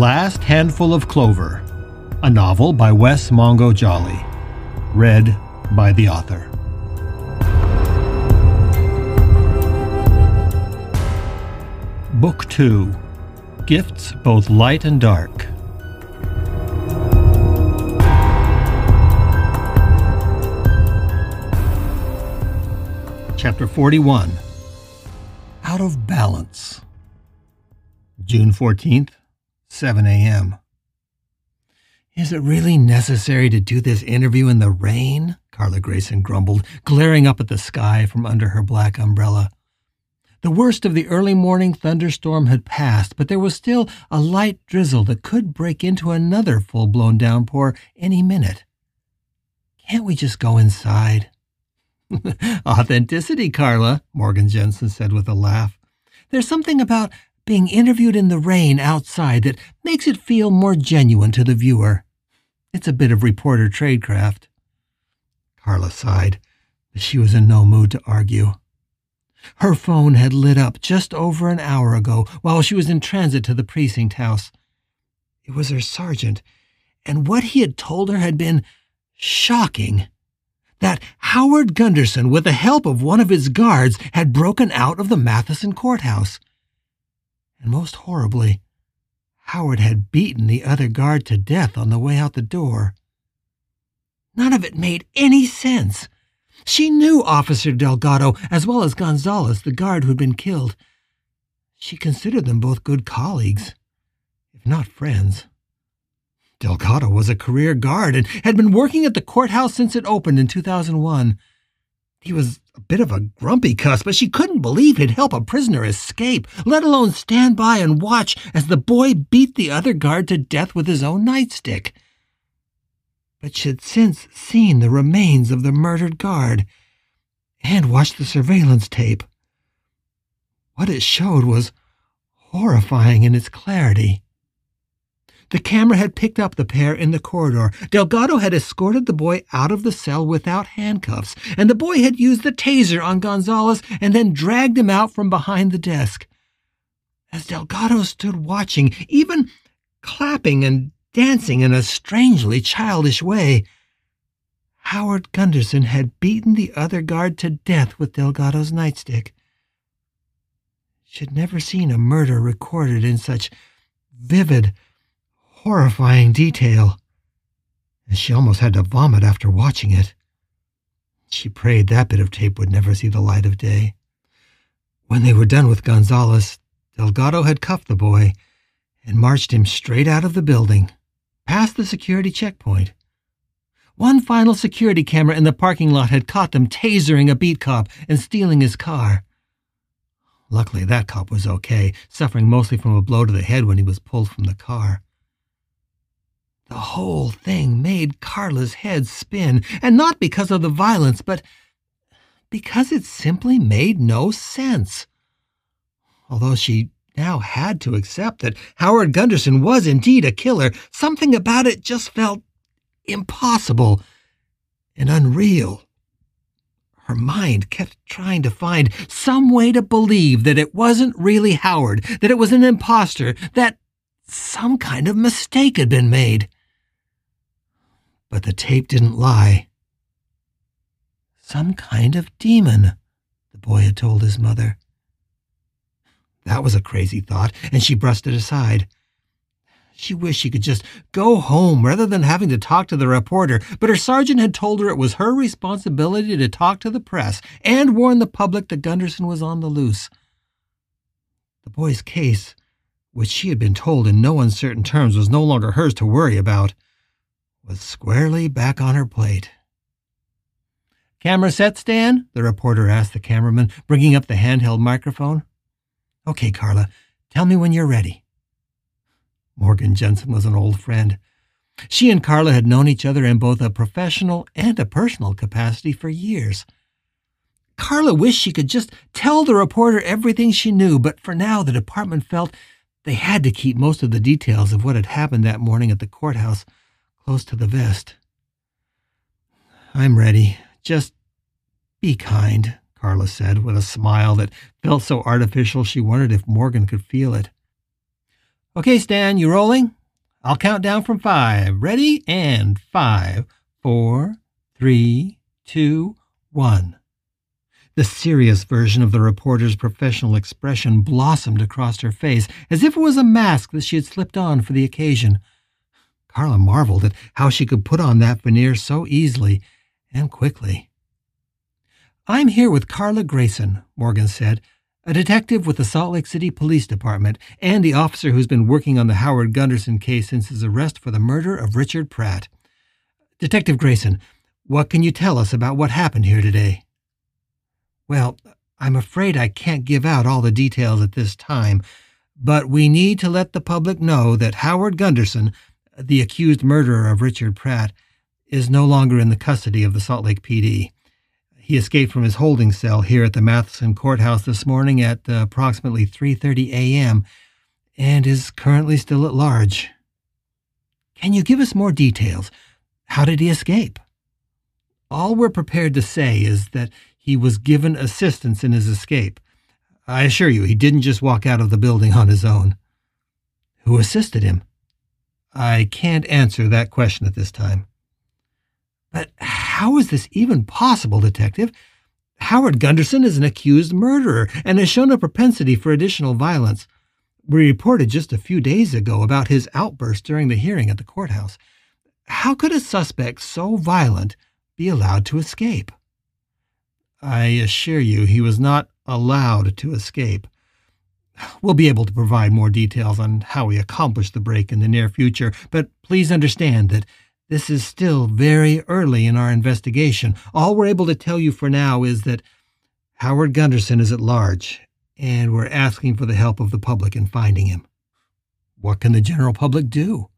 Last Handful of Clover, a novel by Wes Mongo Jolley, read by the author. Book 2 Gifts Both Light and Dark. Chapter 41 Out of Balance. June 14th, 7 a.m. Is it really necessary to do this interview in the rain? Carla Grayson grumbled, glaring up at the sky from under her black umbrella. The worst of the early morning thunderstorm had passed, but there was still a light drizzle that could break into another full blown downpour any minute. Can't we just go inside? Authenticity, Carla, Morgan Jensen said with a laugh. There's something about being interviewed in the rain outside that makes it feel more genuine to the viewer. It's a bit of reporter tradecraft. Carla sighed, but she was in no mood to argue. Her phone had lit up just over an hour ago while she was in transit to the precinct house. It was her sergeant, and what he had told her had been shocking that Howard Gunderson, with the help of one of his guards, had broken out of the Matheson courthouse. And most horribly, Howard had beaten the other guard to death on the way out the door. None of it made any sense. She knew Officer Delgado as well as Gonzalez, the guard who'd been killed. She considered them both good colleagues, if not friends. Delgado was a career guard and had been working at the courthouse since it opened in 2001. He was a bit of a grumpy cuss, but she couldn't believe he'd help a prisoner escape, let alone stand by and watch as the boy beat the other guard to death with his own nightstick. But she'd since seen the remains of the murdered guard and watched the surveillance tape. What it showed was horrifying in its clarity. The camera had picked up the pair in the corridor. Delgado had escorted the boy out of the cell without handcuffs, and the boy had used the taser on Gonzalez and then dragged him out from behind the desk. As Delgado stood watching, even clapping and dancing in a strangely childish way, Howard Gunderson had beaten the other guard to death with Delgado's nightstick. She'd never seen a murder recorded in such vivid, horrifying detail, and she almost had to vomit after watching it. She prayed that bit of tape would never see the light of day. When they were done with Gonzalez, Delgado had cuffed the boy and marched him straight out of the building, past the security checkpoint. One final security camera in the parking lot had caught them tasering a beat cop and stealing his car. Luckily, that cop was okay, suffering mostly from a blow to the head when he was pulled from the car. The whole thing made Carla's head spin, and not because of the violence, but because it simply made no sense. Although she now had to accept that Howard Gunderson was indeed a killer, something about it just felt impossible and unreal. Her mind kept trying to find some way to believe that it wasn't really Howard, that it was an impostor, that some kind of mistake had been made. But the tape didn't lie. Some kind of demon, the boy had told his mother. That was a crazy thought, and she brushed it aside. She wished she could just go home rather than having to talk to the reporter, but her sergeant had told her it was her responsibility to talk to the press and warn the public that Gunderson was on the loose. The boy's case, which she had been told in no uncertain terms was no longer hers to worry about, was squarely back on her plate. Camera set, Stan? The reporter asked the cameraman, bringing up the handheld microphone. Okay, Carla, tell me when you're ready. Morgan Jensen was an old friend. She and Carla had known each other in both a professional and a personal capacity for years. Carla wished she could just tell the reporter everything she knew, but for now the department felt they had to keep most of the details of what had happened that morning at the courthouse close to the vest. I'm ready. Just be kind, Carla said with a smile that felt so artificial she wondered if Morgan could feel it. Okay, Stan, you rolling? I'll count down from five. Ready? And five, four, three, two, one. The serious version of the reporter's professional expression blossomed across her face, as if it was a mask that she had slipped on for the occasion. Carla marveled at how she could put on that veneer so easily and quickly. I'm here with Carla Grayson, Morgan said, a detective with the Salt Lake City Police Department and the officer who's been working on the Howard Gunderson case since his arrest for the murder of Richard Pratt. Detective Grayson, what can you tell us about what happened here today? Well, I'm afraid I can't give out all the details at this time, but we need to let the public know that Howard Gunderson, the accused murderer of Richard Pratt, is no longer in the custody of the Salt Lake PD. He escaped from his holding cell here at the Matheson Courthouse this morning at uh, approximately 3:30 a.m. and is currently still at large. Can you give us more details? How did he escape? All we're prepared to say is that he was given assistance in his escape. I assure you, he didn't just walk out of the building on his own. Who assisted him? I can't answer that question at this time. But how is this even possible, Detective? Howard Gunderson is an accused murderer and has shown a propensity for additional violence. We reported just a few days ago about his outburst during the hearing at the courthouse. How could a suspect so violent be allowed to escape? I assure you he was not allowed to escape. We'll be able to provide more details on how we accomplished the break in the near future, but please understand that this is still very early in our investigation. All we're able to tell you for now is that Howard Gunderson is at large, and we're asking for the help of the public in finding him. What can the general public do?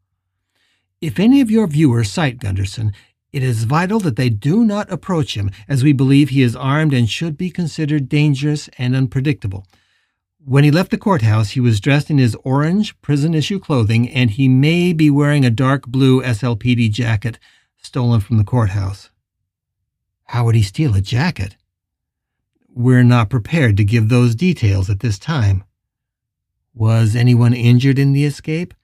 If any of your viewers sight Gunderson, it is vital that they do not approach him, as we believe he is armed and should be considered dangerous and unpredictable. When he left the courthouse, he was dressed in his orange prison issue clothing, and he may be wearing a dark blue SLPD jacket stolen from the courthouse. How would he steal a jacket? We're not prepared to give those details at this time. Was anyone injured in the escape?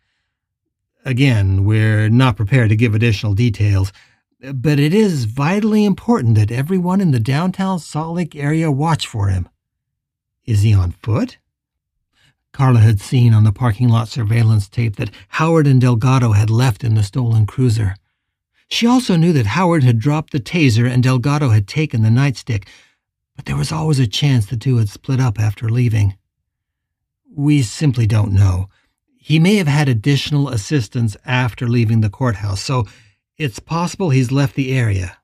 Again, we're not prepared to give additional details, but it is vitally important that everyone in the downtown Salt Lake area watch for him. Is he on foot? Carla had seen on the parking lot surveillance tape that Howard and Delgado had left in the stolen cruiser. She also knew that Howard had dropped the taser and Delgado had taken the nightstick, but there was always a chance the two had split up after leaving. We simply don't know. He may have had additional assistance after leaving the courthouse, so it's possible he's left the area.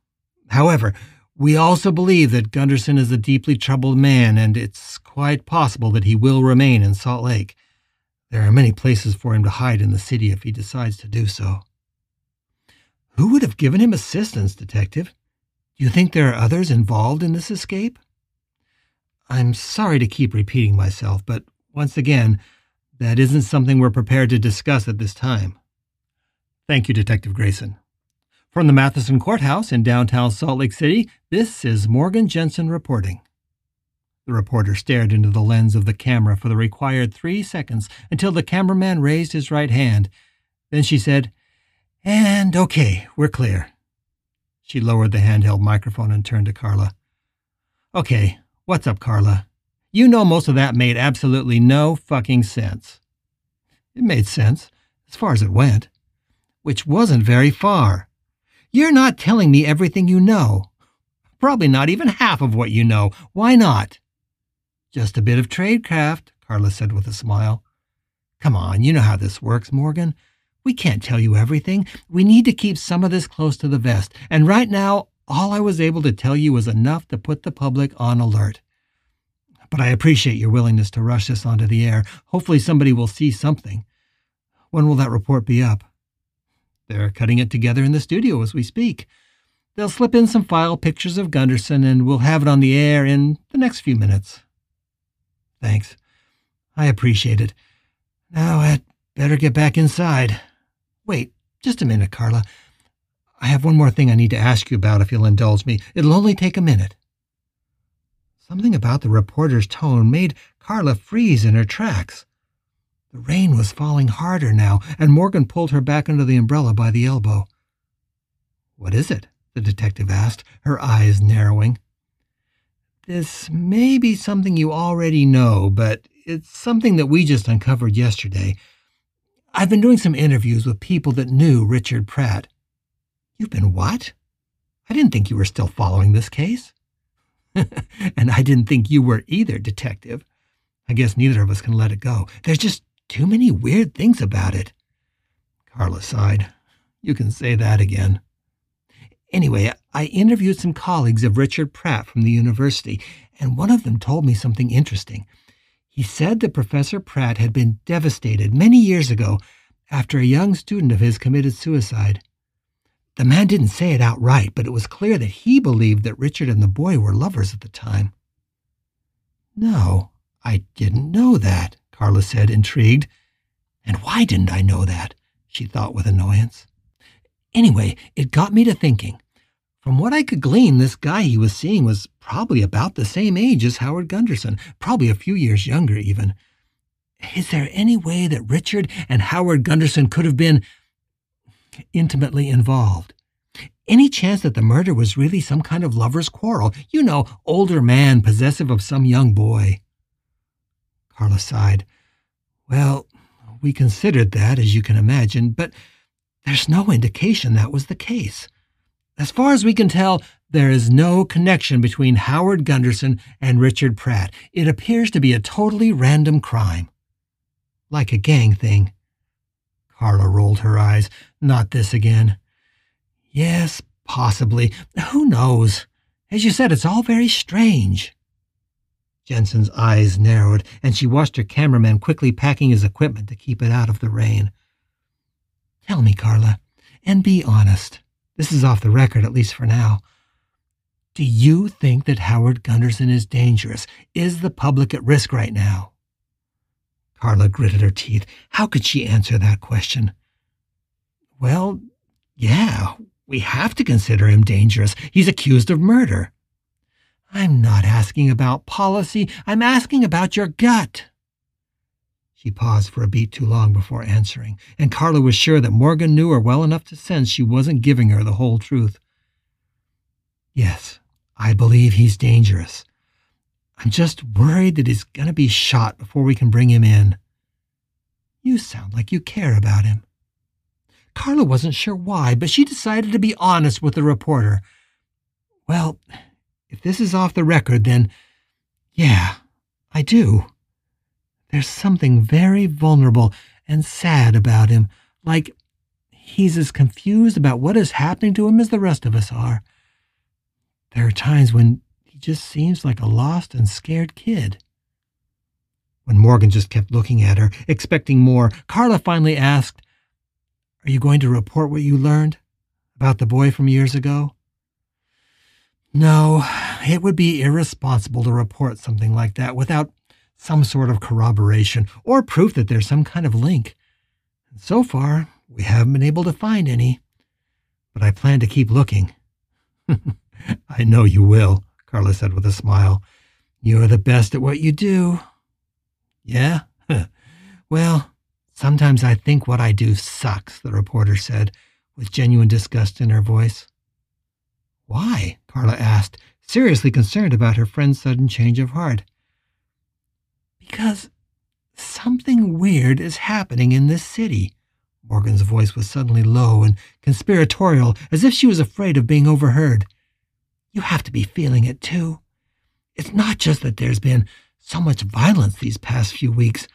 However, we also believe that Gunderson is a deeply troubled man, and it's quite possible that he will remain in Salt Lake. There are many places for him to hide in the city if he decides to do so. Who would have given him assistance, Detective? Do you think there are others involved in this escape? I'm sorry to keep repeating myself, but once again, that isn't something we're prepared to discuss at this time. Thank you, Detective Grayson. From the Matheson Courthouse in downtown Salt Lake City, this is Morgan Jensen reporting. The reporter stared into the lens of the camera for the required three seconds until the cameraman raised his right hand. Then she said, And okay, we're clear. She lowered the handheld microphone and turned to Carla. Okay, what's up, Carla? You know most of that made absolutely no fucking sense. It made sense, as far as it went. Which wasn't very far. You're not telling me everything you know. Probably not even half of what you know. Why not? Just a bit of tradecraft, Carla said with a smile. Come on, you know how this works, Morgan. We can't tell you everything. We need to keep some of this close to the vest. And right now, all I was able to tell you was enough to put the public on alert. But I appreciate your willingness to rush this onto the air. Hopefully, somebody will see something. When will that report be up? They're cutting it together in the studio as we speak. They'll slip in some file pictures of Gunderson, and we'll have it on the air in the next few minutes. Thanks. I appreciate it. Now I'd better get back inside. Wait, just a minute, Carla. I have one more thing I need to ask you about if you'll indulge me. It'll only take a minute. Something about the reporter's tone made Carla freeze in her tracks. The rain was falling harder now, and Morgan pulled her back under the umbrella by the elbow. What is it? the detective asked, her eyes narrowing. This may be something you already know, but it's something that we just uncovered yesterday. I've been doing some interviews with people that knew Richard Pratt. You've been what? I didn't think you were still following this case. and I didn't think you were either, Detective. I guess neither of us can let it go. There's just too many weird things about it. Carla sighed. You can say that again. Anyway, I interviewed some colleagues of Richard Pratt from the university, and one of them told me something interesting. He said that Professor Pratt had been devastated many years ago after a young student of his committed suicide. The man didn't say it outright, but it was clear that he believed that Richard and the boy were lovers at the time. No, I didn't know that, Carla said, intrigued. And why didn't I know that? she thought with annoyance. Anyway, it got me to thinking. From what I could glean, this guy he was seeing was probably about the same age as Howard Gunderson, probably a few years younger even. Is there any way that Richard and Howard Gunderson could have been intimately involved. Any chance that the murder was really some kind of lover's quarrel? You know, older man possessive of some young boy. Carla sighed. Well, we considered that, as you can imagine, but there's no indication that was the case. As far as we can tell, there is no connection between Howard Gunderson and Richard Pratt. It appears to be a totally random crime. Like a gang thing. Carla rolled her eyes. Not this again. Yes, possibly. Who knows? As you said, it's all very strange. Jensen's eyes narrowed, and she watched her cameraman quickly packing his equipment to keep it out of the rain. Tell me, Carla, and be honest. This is off the record, at least for now. Do you think that Howard Gunderson is dangerous? Is the public at risk right now? Carla gritted her teeth. How could she answer that question? Well, yeah, we have to consider him dangerous. He's accused of murder. I'm not asking about policy. I'm asking about your gut. She paused for a beat too long before answering, and Carla was sure that Morgan knew her well enough to sense she wasn't giving her the whole truth. Yes, I believe he's dangerous. I'm just worried that he's going to be shot before we can bring him in. You sound like you care about him. Carla wasn't sure why, but she decided to be honest with the reporter. Well, if this is off the record, then yeah, I do. There's something very vulnerable and sad about him, like he's as confused about what is happening to him as the rest of us are. There are times when he just seems like a lost and scared kid. When Morgan just kept looking at her, expecting more, Carla finally asked, Are you going to report what you learned about the boy from years ago? No, it would be irresponsible to report something like that without some sort of corroboration or proof that there's some kind of link. And so far, we haven't been able to find any. But I plan to keep looking. I know you will, Carla said with a smile. You're the best at what you do. Yeah? well, sometimes I think what I do sucks, the reporter said, with genuine disgust in her voice. Why? Carla asked, seriously concerned about her friend's sudden change of heart. Because something weird is happening in this city. Morgan's voice was suddenly low and conspiratorial, as if she was afraid of being overheard. You have to be feeling it too. It's not just that there's been so much violence these past few weeks.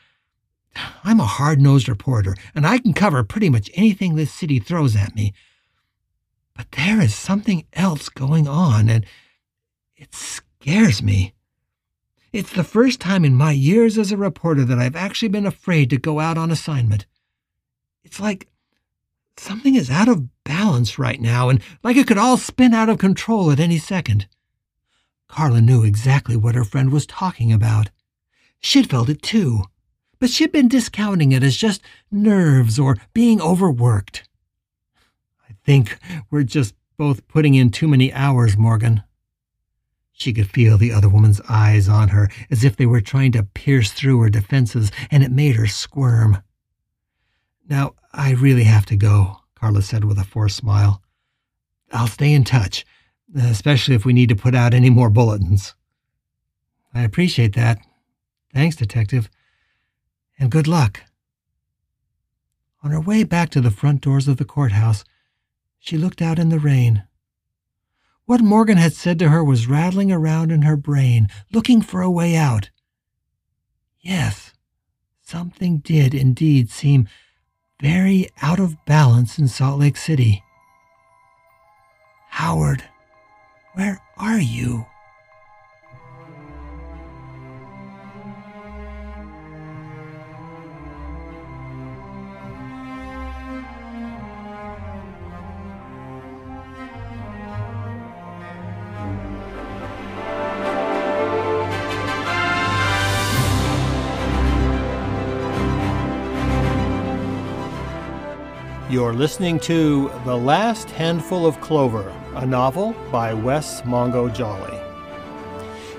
I'm a hard nosed reporter, and I can cover pretty much anything this city throws at me. But there is something else going on, and it scares me. It's the first time in my years as a reporter that I've actually been afraid to go out on assignment. It's like Something is out of balance right now, and like it could all spin out of control at any second. Carla knew exactly what her friend was talking about. She'd felt it too, but she'd been discounting it as just nerves or being overworked. Think we're just both putting in too many hours, Morgan. She could feel the other woman's eyes on her as if they were trying to pierce through her defenses, and it made her squirm. Now, I really have to go, Carla said with a forced smile. I'll stay in touch, especially if we need to put out any more bulletins. I appreciate that. Thanks, Detective. And good luck. On her way back to the front doors of the courthouse, she looked out in the rain. What Morgan had said to her was rattling around in her brain, looking for a way out. Yes, something did indeed seem very out of balance in Salt Lake City. Howard, where are you? You're listening to The Last Handful of Clover, a novel by Wes Mongo Jolley.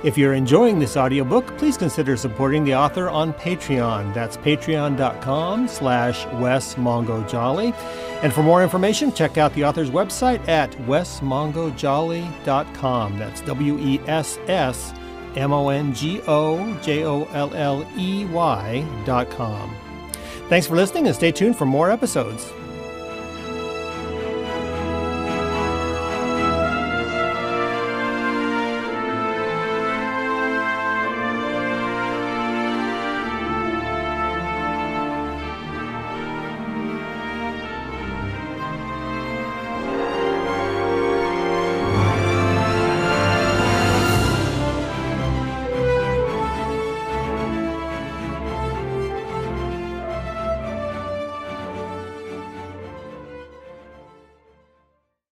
If you're enjoying this audiobook, please consider supporting the author on Patreon. That's patreon.com slash Wes Mongo Jolley. And for more information, check out the author's website at wesmongojolley.com. That's W-E-S-S M-O-N-G-O-J-O-L-L-E-Y dot com. Thanks for listening and stay tuned for more episodes.